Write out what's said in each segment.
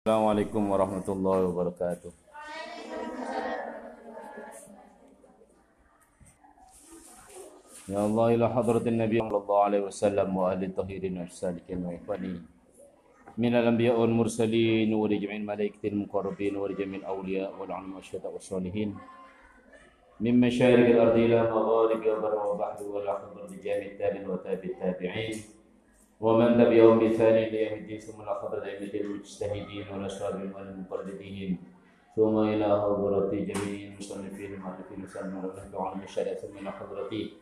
Assalamualaikum warahmatullahi wabarakatuh. Ya Allah ila hadratin Nabi sallallahu alaihi wasallam wa ahli tahirin wa salikin wa ikhwani من الأنبياء والمرسلين ولجميع الملائكة المقربين ولجميع الأولياء والعلماء والشهداء والصالحين من مشارق الأرض إلى مغارب البر والبحر والأخضر لجامع التابعين وتابع التابعين ومن تبعهم بإحسان إلى يوم الدين ثم لقد قدر أئمة المجتهدين والأشرار والمقلدين ثم إلى حضرتي جميع المصنفين المؤلفين والمؤلفين وعلم الشريعة ثم إلى حضرتي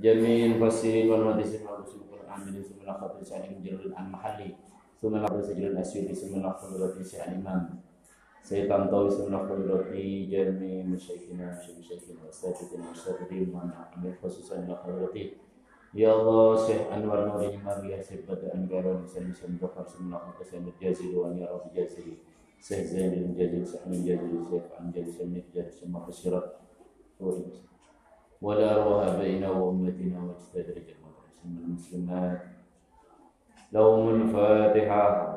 جميع المفسرين والمدرسين والرسول القرآن من ثم لقد سعد سعيد جلال المحلي ثم لقد سجل الأسيوطي ثم إلى حضرتي سعد الإمام سيطان طوي ثم إلى حضرتي جميع مشايخنا ومشايخنا وأساتذتنا ومن خصوصا إلى حضرتي يا الله شيخ أنور نور مريا شيخ بدر أنقار سلم سلم ظفر ثم لقد سلم الجازل وأن يا رب جازلي شيخ زين الجازل شيخ من جازل شيخ عن جازل سلم جازل ثم خسرت ولا أرواح بين وأمتنا واجتدرج المسلمات لهم الفاتحة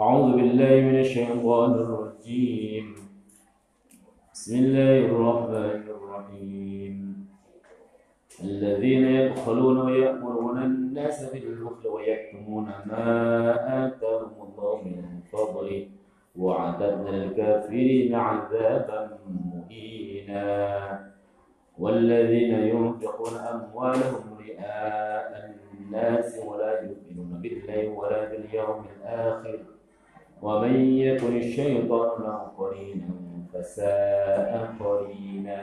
أعوذ بالله من الشيطان الرجيم. بسم الله الرحمن الرحيم. الذين يبخلون ويأمرون الناس بالبخل ويكتمون ما آتاهم الله من فضله وعددنا للكافرين عذابا مهينا. والذين ينفقون أموالهم رئاء الناس ولا يؤمنون بالله ولا باليوم الآخر. ومن يكن الشيطان قرينا فساء قرينا.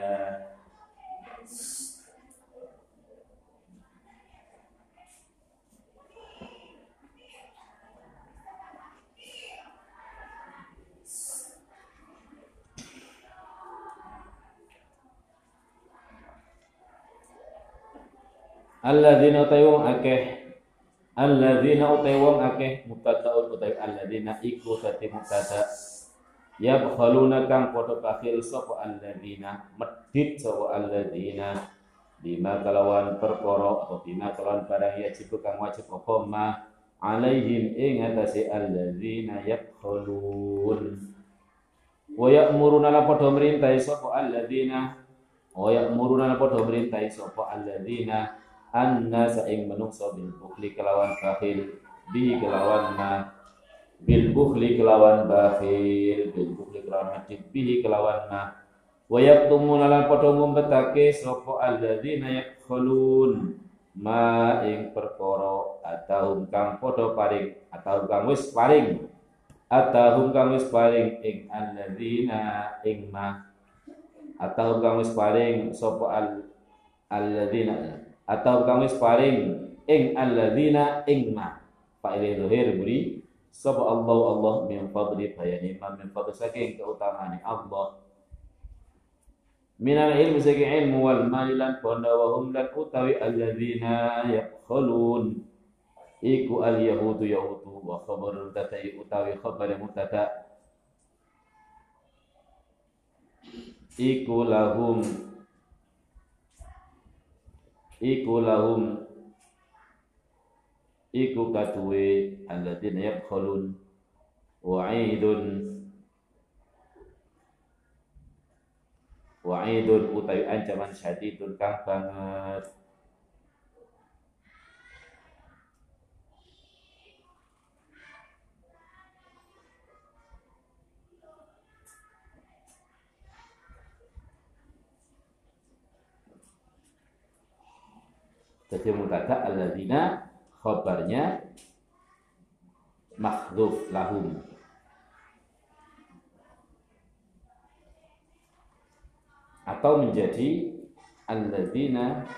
utai wong akeh Alladzina utai wong akeh mubtadaun utai alladzina iku dadi mubtada. Ya bakhaluna kang padha kafir sapa alladzina? Medhit sapa alladzina? Bima kalawan perkara atau bima kalawan barang yajib kang wajib apa? Ma alaihim ing atase alladzina yabkhalun. Wa ya'muruna la padha merintahi sapa alladzina? Wa ya'muruna la padha merintahi sapa alladzina anna saing menungso bil bukhli kelawan bakhil bi kelawan ma bil bukhli kelawan bakhil bil bukhli kelawan majid bihi kelawan ma wa yaktumuna lan padha ngumpetake sapa alladzina yakhulun ma ing perkara atahum kang padha paring atau kang wis paring. Atahum kang wis paring ing alladzina ing ma. Atau kang wis paring sapa al alladzina atau kami paring ing alladzina ing ma fa'ilih zuhir buri sapa Allah Allah min fadli bayani ma min fadli saking keutamaan Allah. Minal ilmi saking ilmu wal mali lan bonda wa hum lan utawi alladzina yaqulun. Iku al yahudu yahudu wa khabarul tatai utawi khabar mutada iku lahum iku lahum. Iku kaduwe alladzina yabkhalun. Wa'idun. Wa'idun utawi ancaman syadidun kang banget Jadi mutada alladzina khabarnya makhdhuf lahum. Atau menjadi alladzina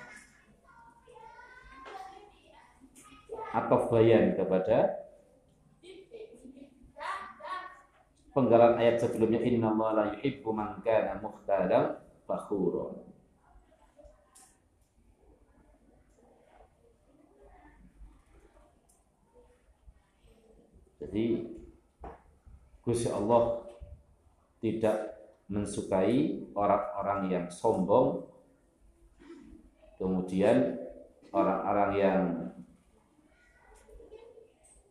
atau bayan kepada penggalan ayat sebelumnya inna la yuhibbu man kana mukhtalan fakhura Jadi Gusti Allah tidak mensukai orang-orang yang sombong. Kemudian orang-orang yang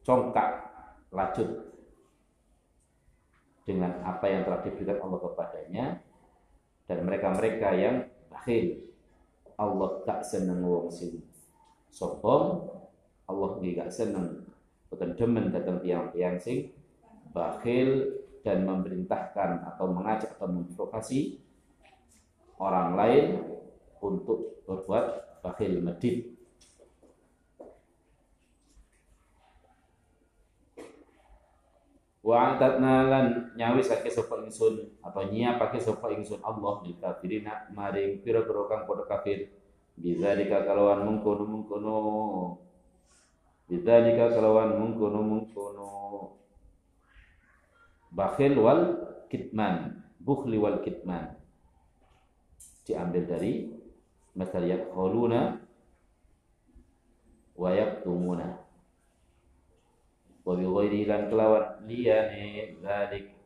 congkak lanjut dengan apa yang telah diberikan Allah kepadanya dan mereka-mereka yang bakhil. Allah tak seneng wong sing sombong Allah gak seneng bukan demen datang tiang-tiang sing bakhil dan memerintahkan atau mengajak atau memprovokasi orang lain untuk berbuat bakhil medit. Wa atatna lan nyawis ake sapa ingsun atau nyiapake sapa ingsun Allah lil kafirina maring pira-pira kang padha kafir. Bidzalika kalawan mungkono mungkono bidzalika kalawan mungkono mungkono. Bakhil wal kitman bukhli wal kitman. Diambil dari masal yaquluna wa yaktumuna. Wa bi ghairi lan kelawan liyane zalik.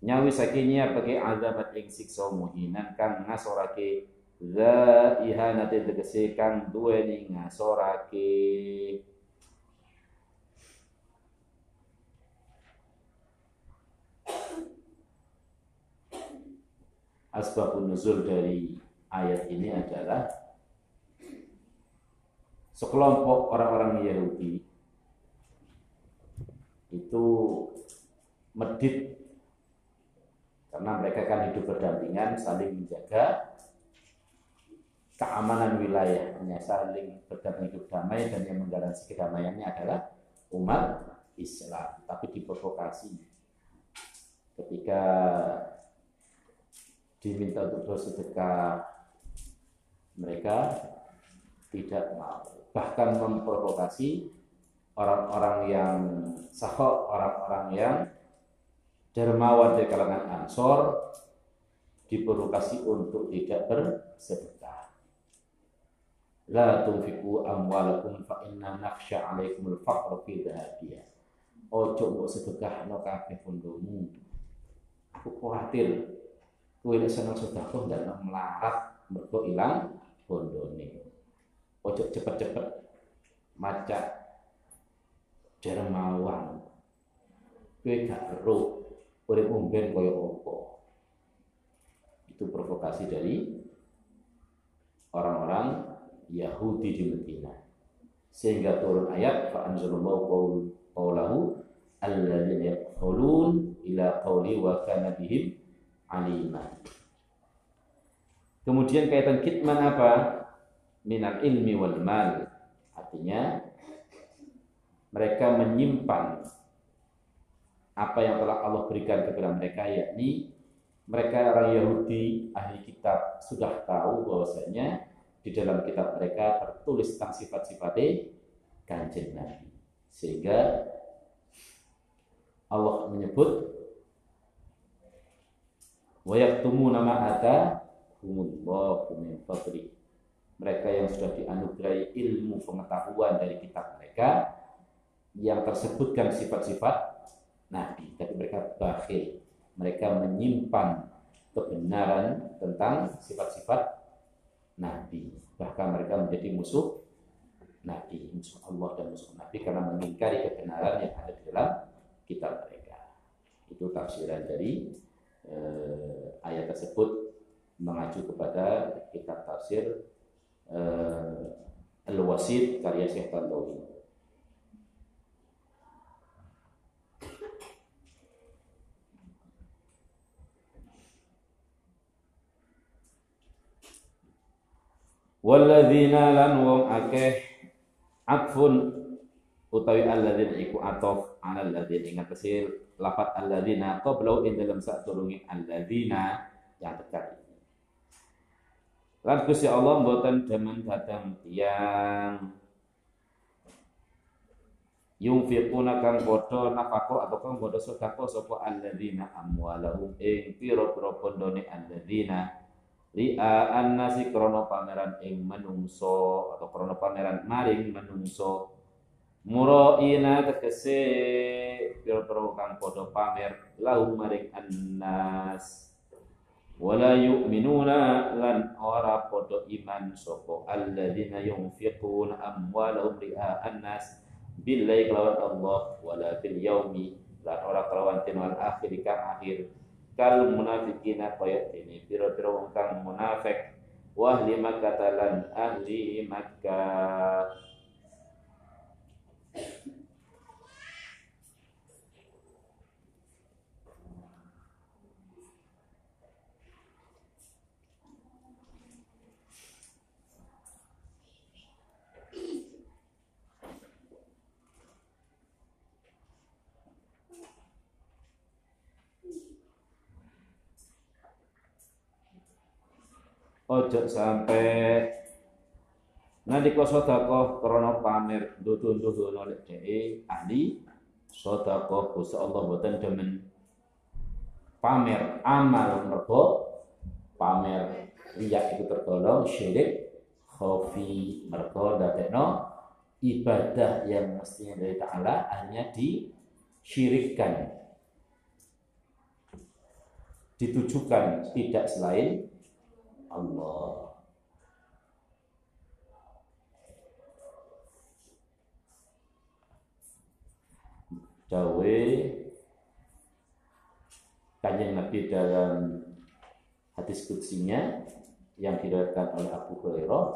Nyawi sakinya pakai azabat ing siksa muhinan kang ngasorake. Za ihanate tegese kang duweni ngasorake asbabun nuzul dari ayat ini adalah sekelompok orang-orang Yahudi itu medit karena mereka kan hidup berdampingan saling menjaga keamanan wilayahnya saling berdampingan hidup damai dan yang menggaransi kedamaiannya adalah umat Islam. Tapi diprovokasi. Ketika diminta untuk bersedekah mereka tidak mau bahkan memprovokasi orang-orang yang sahok, orang-orang yang dermawan dari kalangan Ansor diprovokasi untuk tidak bersedekah. La tunfiku amwalakum fa inna nakhsha alaikumul faqra fi dhahabiyah. Ojo mbok sedekah no kabeh pondomu. Aku khawatir nek seneng sedekah dan melarat mergo ilang bondone. Ojo cepet-cepet maca dermawan kowe gak ero urip umben kaya apa? Itu provokasi dari orang-orang Yahudi di Medina. Sehingga turun ayat fa anzalallahu qawlahu alladzina yaqulun ila qawli wa kana bihim alima. Kemudian kaitan kitman apa? Minal ilmi wal mal. Artinya mereka menyimpan apa yang telah Allah berikan kepada mereka yakni mereka orang Yahudi ahli kitab sudah tahu bahwasanya di dalam kitab mereka tertulis tentang sifat-sifat kanjeng Nabi. Sehingga Allah menyebut wa nama ada humullahu min fadli mereka yang sudah dianugerahi ilmu pengetahuan dari kitab mereka yang tersebutkan sifat-sifat Nabi, tapi mereka bakhil. Mereka menyimpan kebenaran tentang sifat-sifat Nabi. Bahkan mereka menjadi musuh Nabi, musuh Allah dan musuh Nabi karena mengingkari kebenaran yang ada di dalam kitab mereka. Itu tafsiran dari eh, ayat tersebut mengacu kepada kitab tafsir eh, Al-Wasid karya Syekh Tantawi. Walladzina lan wong akeh atfun utawi alladzina iku atof ala alladzina ingat kesil lafat alladzina qablau ing dalam saturungi alladzina yang dekat Lan Gusti Allah mboten demen datang tiang yungfiquna kang padha nafaqo atau kang padha sedekah sapa alladzina amwalahum ing pira-pira pondone alladzina. Ria nasi krono pameran ing menungso atau krono pameran maring menungso ina tegese pira-pira kang padha pamer lahum maring annas. Wala yu'minuna lan ora padha iman sapa alladzina yunfiquna amwalahum ri'a annas. Billahi kelawan Allah wala bil yaumi lan ora kelawan dinal akhir kang akhir. Kal munafiqina kaya dene pira-pira kang munafik. Wa ahli makkah lan ahli makkah ojo sampai nanti kau sodako krono pamer dudu dudu nolak de ahli sodako kusa Allah buatan demen pamer. Amal mergo pamer. Riak itu tergolong syirik khofi mergo dadekno ibadah yang mestinya dari Ta'ala hanya disyirikkan. Ditujukan tidak selain Allah. Dawe kanjeng Nabi dalam hadis kutsinya yang diriwayatkan oleh Abu Hurairah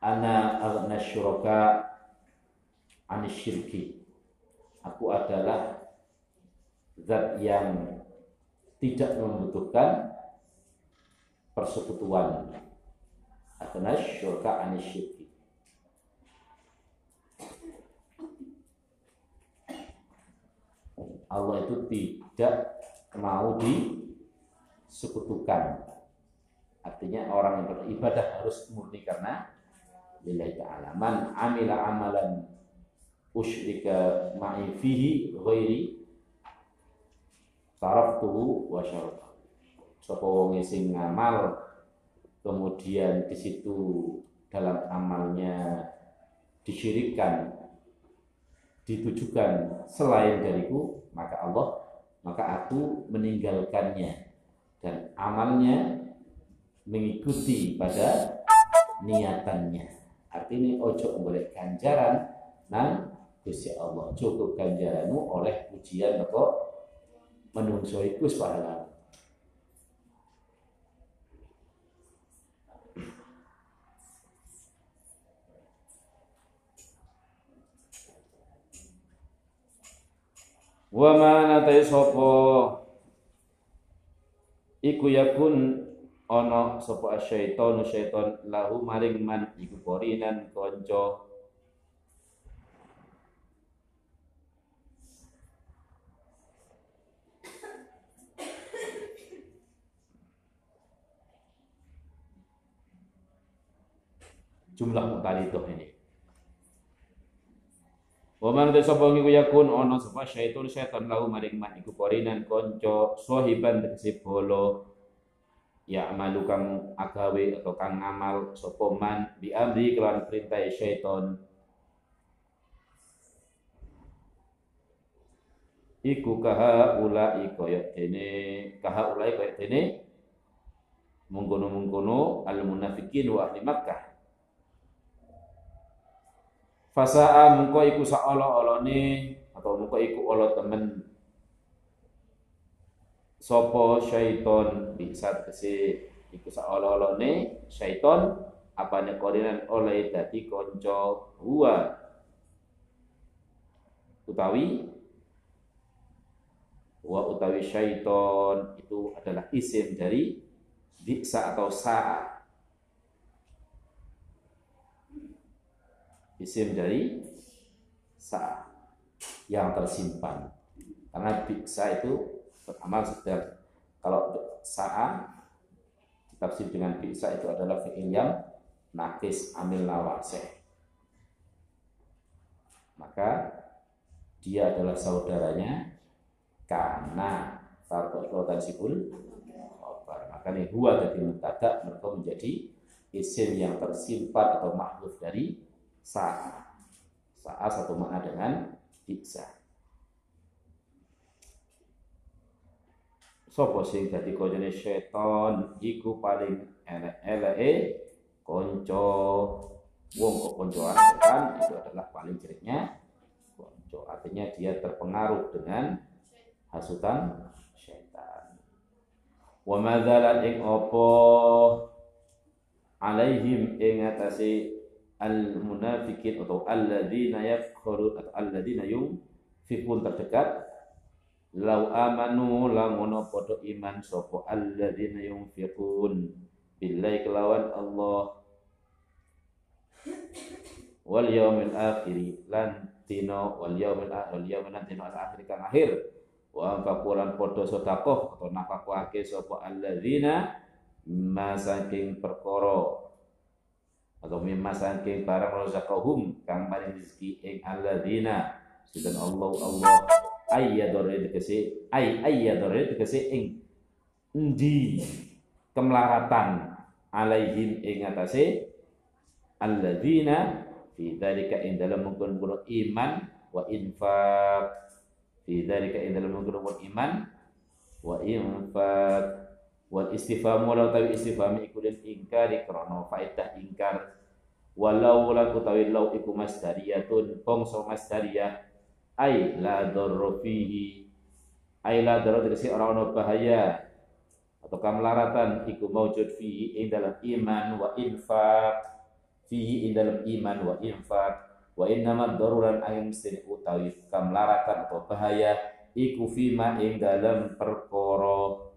ana aghna syuraka anisyirki aku adalah zat yang tidak membutuhkan persekutuan. Atau syurka anisyirki Allah itu tidak mau disekutukan. Artinya orang yang beribadah harus murni karena lillahi ta'ala. Man amila amalan usyrika ma'i fihi ghairi taraftuhu wa syaratahu sapa wong sing ngamal kemudian di situ dalam amalnya disyirikkan ditujukan selain dariku maka Allah maka aku meninggalkannya. Dan amalnya mengikuti pada niatannya. Artinya ojo boleh ganjaran nang Gusti Allah. Cukup ganjaranmu oleh pujian kok menungso iku wa mana ta sapa iku yakun ana sapa syaitan syaitan lahu maring man iku korinan kanca jumlah mutalidoh ini Wa man sapa ngiku yakun ana sapa syaitan syaitan lahu maring man iku korinan kanca sahiban tegese bolo ya amalu kang agawe atau kang ngamal sapa man bi amri perintah syaitan. Iku kaha ulai kaya dene kaha ulai kaya dene. Mungkono-mungkono al munafikin wa ahli Makkah Fasa'a mengko iku saolo-olone atau mengko iku olo temen. Sopo syaiton? Bisa kese iku saolo-olone syaiton apane korinan oleh dadi konco huwa. Utawi wa utawi syaiton itu adalah isim dari bisa atau saat isim dari sa yang tersimpan. Karena bisa itu beramal sedang kalau sa'a ditafsir dengan bisa itu adalah fi'il yang nakis amil nawaseh. Maka dia adalah saudaranya karena farqatan sibul maka ini huwa jadi mutadak mereka menjadi isim yang tersimpan atau makhluk dari sa'a. Sa'a satu makna dengan bisa. Sopo sing dadi kancane setan iku paling elek-eleke konco wong kok koncoan setan itu adalah paling jeleknya konco. Artinya dia terpengaruh dengan hasutan setan. Wa madzalat ing opo alaihim ing atase al munafikin atau alladzina yafkhurun atau alladzina yunfikun terdekat. Lau amanu lamun padha iman sapa alladzina yunfikun billahi kelawan Allah. Wal yaumil akhir lan tino wal yaumil akhir wal yaumil tino al akhir kang akhir. Wa fakulan padha sedekah atau nafakake sapa alladzina masaking perkara atau mimma saking barang razaqahum kang maring rezeki ing alladzina. Sinten Allah Allah. Ayyador tegese ay ayyador tegese ing endi kemlaratan alaihim ing atase alladzina fi dzalika ing dalam mungkun iman wa infaq fi dzalika ing dalam mungkun iman wa infaq wal istifhamu walau tawi istifhami iku den ingkari krana faedah ingkar. Walau lan utawi lau iku masdariyatun bangsa masdariyah ai la darra fihi. Ai la darra tegese ora ono bahaya atau kamlaratan iku maujud fihi ing dalam iman wa infaq. Fihi ing dalam iman wa infaq. Wa innama daruran ayam mesti utawi kamlaratan atau bahaya iku fima ing dalam perkara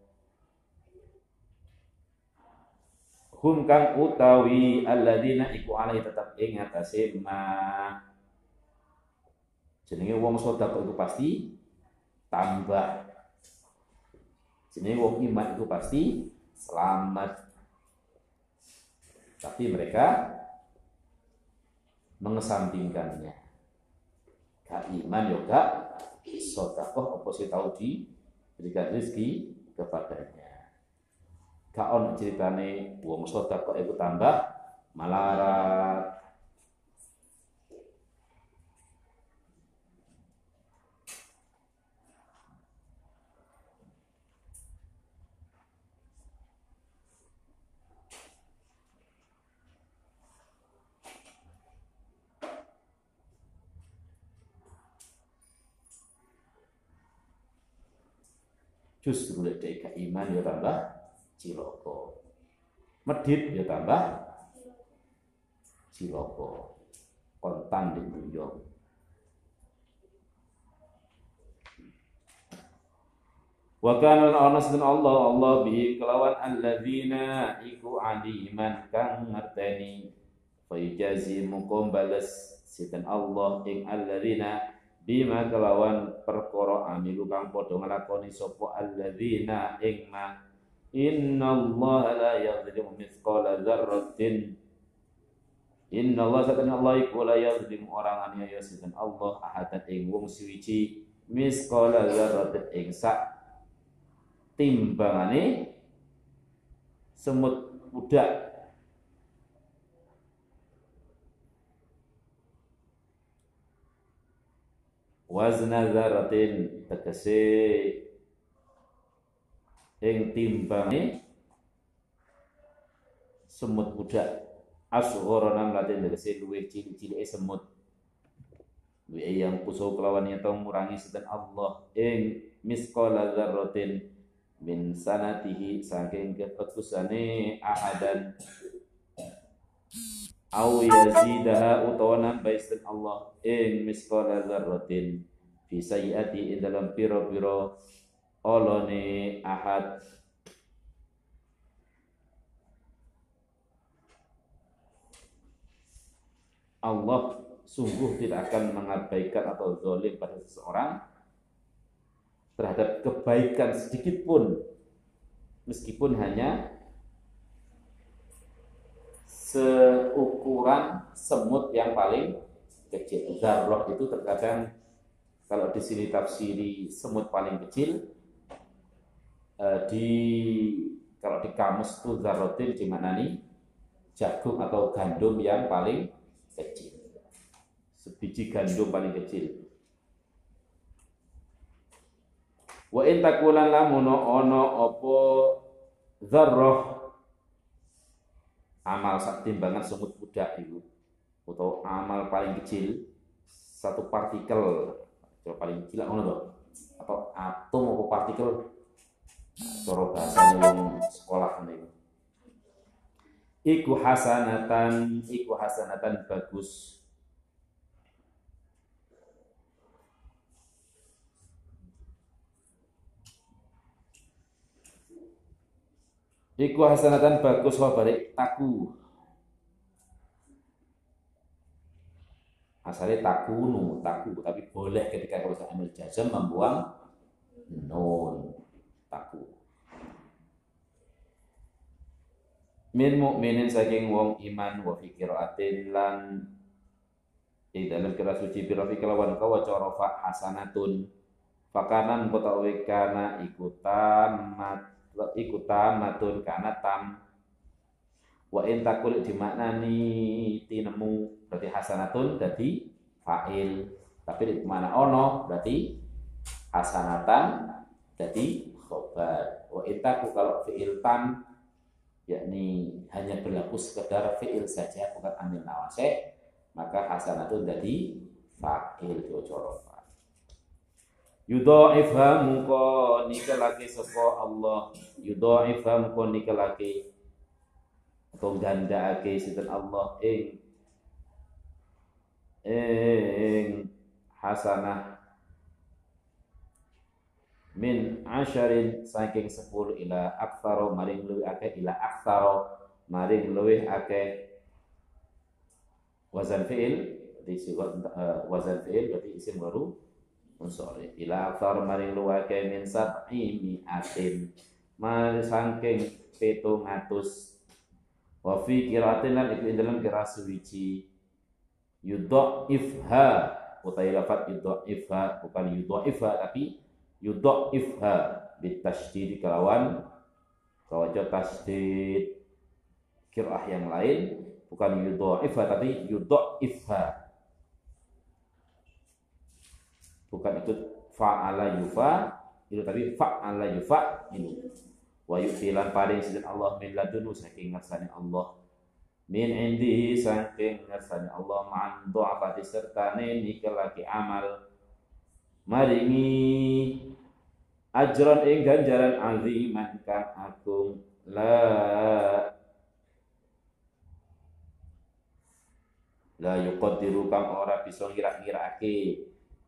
hum kang utawi alladzina iku alai tetap ing atase ma jenenge wong sedekah itu pasti tambah. Jenenge wong iman itu pasti selamat. Tapi mereka mengesampingkannya. Gak iman yoga sodakoh apa sih tahu diberikan rezeki kepadanya gak on ceritane wong sedekah iku tambah malarat. Justru dari iman ya tambah ciloko. Medit ya tambah ciloko. Kontan di buyong. Wa kana ana Allah Allah bihi kelawan alladzina iku aliman kang ngerteni fa yujazi mukum bales sinten Allah ing alladzina bima kelawan perkara amilu kang padha nglakoni sapa alladzina ing ma Inna Allah la yadhlimu mithqala dzarratin. Inna Allah satana Allah iku la yadhlimu orang aniaya sinten Allah ahadan ing wong suwiji mithqala dzarratin ing sak timbangane semut budak. Wazna dzarratin tegese ing timbange semut budak. Asghara namlatin tegese luwih cilik-cilike semut. Wa yang kuso kelawan yen ngurangi sinten Allah. Ing misqala dzarratin min sanatihi saking ketekusane ahadan. Au yazidaha utawa nambahi Allah. Ing misqala dzarratin fi sayiati dalam pira-pira olone ahad Allah sungguh tidak akan mengabaikan atau zolim pada seseorang terhadap kebaikan sedikit pun meskipun hanya seukuran semut yang paling kecil. Zarroh itu terkadang kalau di sini tafsiri semut paling kecil, Eh, di kalau di kamus itu zarotin di mana nih? Jagung atau gandum yang paling kecil. Sebiji gandum paling kecil. Wa in takulan lamun ono apa dzarrah amal sak timbangan semut budak itu atau amal paling kecil satu partikel. Coba paling kecil ngono atau atom atau partikel wong sekolah niku iku hasanatan iku hasanatan bagus. Iku hasanatan bagus wa balik taku. Asalnya takunu, taku, tapi boleh ketika kalau ambil jazam membuang nun taku. Min mukminin saking wong iman wa fikiratin lan di dalam kira suci birafi kelawan kawa corofa hasanatun. Fakanan kota kana ikutan mat iku tamatun kana tam. Wa in dimaknani tinemu berarti hasanatun dadi fa'il. Tapi di mana ono berarti hasanatan jadi khobar wa itaku kalau fi'il tam yakni hanya berlaku sekedar fi'il saja bukan amil nawase maka hasanatun jadi fa'il jojorofa yudha'ifha muka nikelake sapa Allah. Yudha'ifha muka nikelake atau gandhaake sinten Allah? Ing ing hasanah min asharin saking sepuluh ila aktsaro maring luwih akeh ila aktsaro maring luwih akeh. Wazan fi'il di uh, wazan fi'il berarti isim baru unsuri ila akthar maring luwake min sab'i mi'atin mar saking 700 wa fi qiraatin lan iku dalem kira suwiji. Yudha'ifha utai lafat yudha'ifha bukan yudha'ifha tapi yudha'ifha bitasydid kelawan kawaja tasdid kirah yang lain bukan yudha'ifha tapi yudha'ifha. Bukan itu fa'ala yufa itu tapi fa'ala yufa ini wa yu'tilan paring sidin Allah min ladunu saking ngersani Allah. Min indi saking ngersani Allah ma'an du'afati serta nini kelaki amal maringi ajron ing ganjaran aziman kang agung. La la yuqaddiru kang ora bisa ngira-ngirake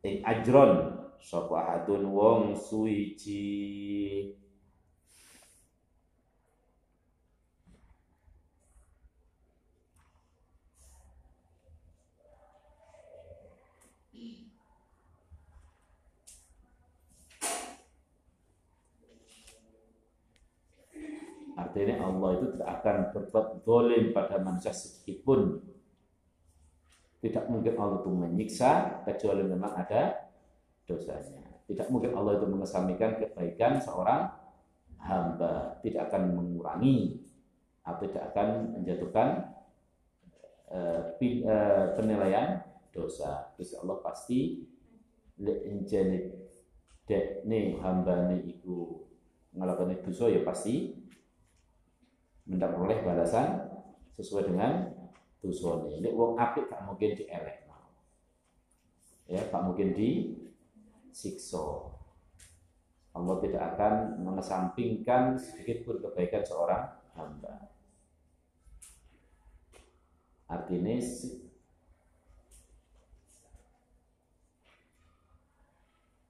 ing ajron sapa hadun wong suici Artinya Allah itu tidak akan berbuat dolim pada manusia sedikit pun tidak mungkin Allah itu menyiksa kecuali memang ada dosanya. Tidak mungkin Allah itu mengesampingkan kebaikan seorang hamba. Tidak akan mengurangi atau tidak akan menjatuhkan uh, penilaian dosa. Jadi Allah pasti injenit dek nih hamba nih itu ngelakukan dosa ya pasti mendapat balasan sesuai dengan dosane. Nek wong apik gak mungkin dielek. Ya, gak mungkin disiksa. Allah tidak akan mengesampingkan sedikit pun kebaikan seorang hamba. Artinya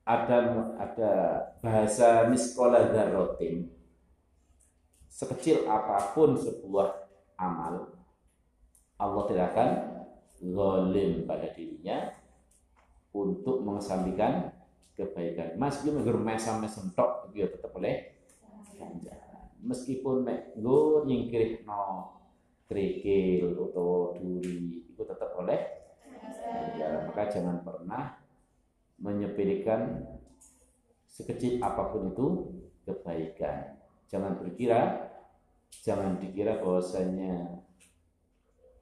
ada ada bahasa miskola darrotin sekecil apa pun sebuah amal Allah tidak akan zalim pada dirinya untuk mengesampingkan kebaikan. Meskipun nggur mesam-mesem tok dia tetap boleh. Meskipun mek no kerikil atau duri itu tetap oleh ganjaran. Maka jangan pernah menyepelekan sekecil apa pun itu kebaikan. Jangan berkira, jangan dikira bahwasanya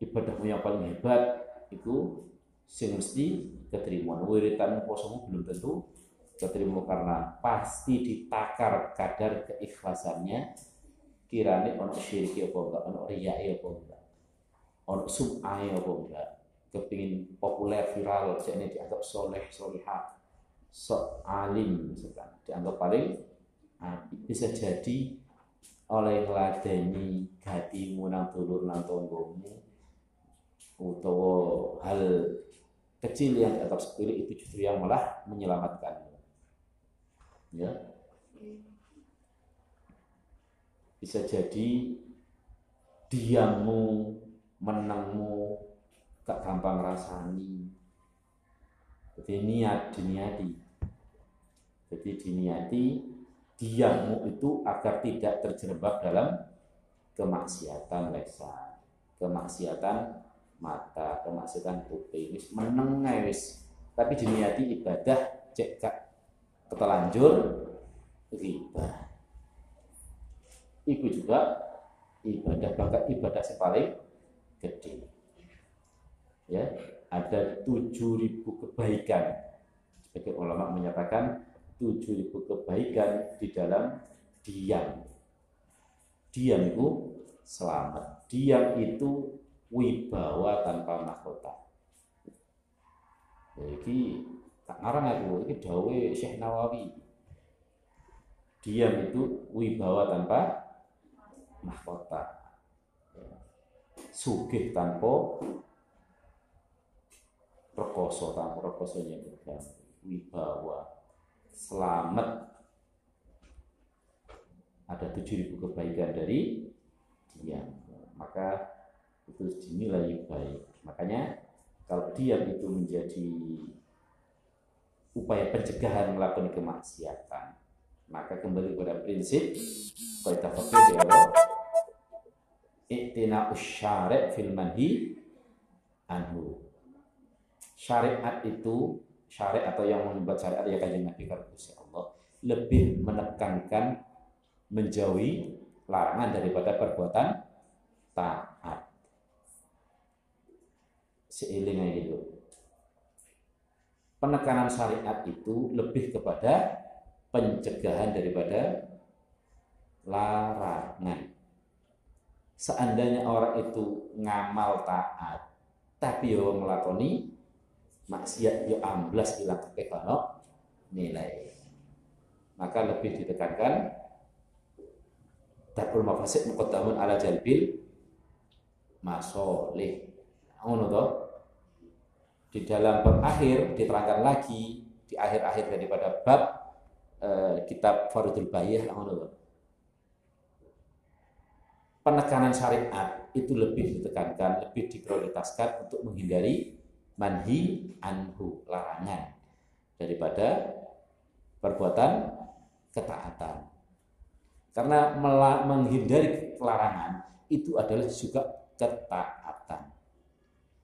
ibadahmu yang paling hebat itu sing mesti keterima. Wiritan posomu belum tentu keterima karena pasti ditakar kadar keikhlasannya. Kirane ono syirik apa enggak ono riya apa enggak ono sum'ah apa enggak. Kepingin populer viral jadi dianggap soleh solihah sok alim misalkan. Dianggap paling bisa jadi oleh ngladeni gatimu nang dulur nang tonggomu utawa hal kecil yang dianggap sepele itu justru yang malah menyelamatkan ya. Bisa jadi diammu menangmu gak gampang rasani. Jadi niat diniati. Jadi diniati diammu itu agar tidak terjerembab dalam kemaksiatan lesan kemaksiatan mata kemaksiatan kuping wis meneng wis. Tapi diniati ibadah cek ketelanjur riba. Itu juga ibadah bahkan ibadah sepaling gede. Ya ada tujuh ribu kebaikan. Sebagai ulama menyatakan tujuh ribu kebaikan di dalam diam. Diam itu selamat. Diam itu wibawa tanpa mahkota. Jadi tak ngarang aku ini dawe Syekh Nawawi. Diam itu wibawa tanpa mahkota. Ya. sugih tanpa rekoso tanpa rekosonya. Wibawa selamat ada tujuh ribu kebaikan dari diam maka itu dinilai baik makanya kalau diam itu menjadi upaya pencegahan melakukan kemaksiatan. Maka kembali pada prinsip fikih di Allah Iktina usyari' fil manhi anhu. Syariat itu syariat atau yang membuat syariat ya kanjeng Nabi karena Allah lebih menekankan menjauhi larangan daripada perbuatan taat. Seiringnya gitu penekanan syariat itu lebih kepada pencegahan daripada larangan. Seandainya orang itu ngamal taat, tapi yo ngelakoni maksiat yo amblas hilang kekano nilai. Maka lebih ditekankan dapur mafasid muqaddamun ala jalbil masoleh. Ngono toh? di dalam bab akhir diterangkan lagi di akhir-akhir daripada bab e, kitab Faridul Bayah penekanan syariat itu lebih ditekankan, lebih diprioritaskan untuk menghindari manhi anhu larangan daripada perbuatan ketaatan. Karena menghindari larangan itu adalah juga ketaatan.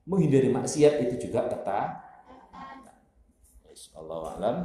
Menghindari maksiat itu juga kata Allah alam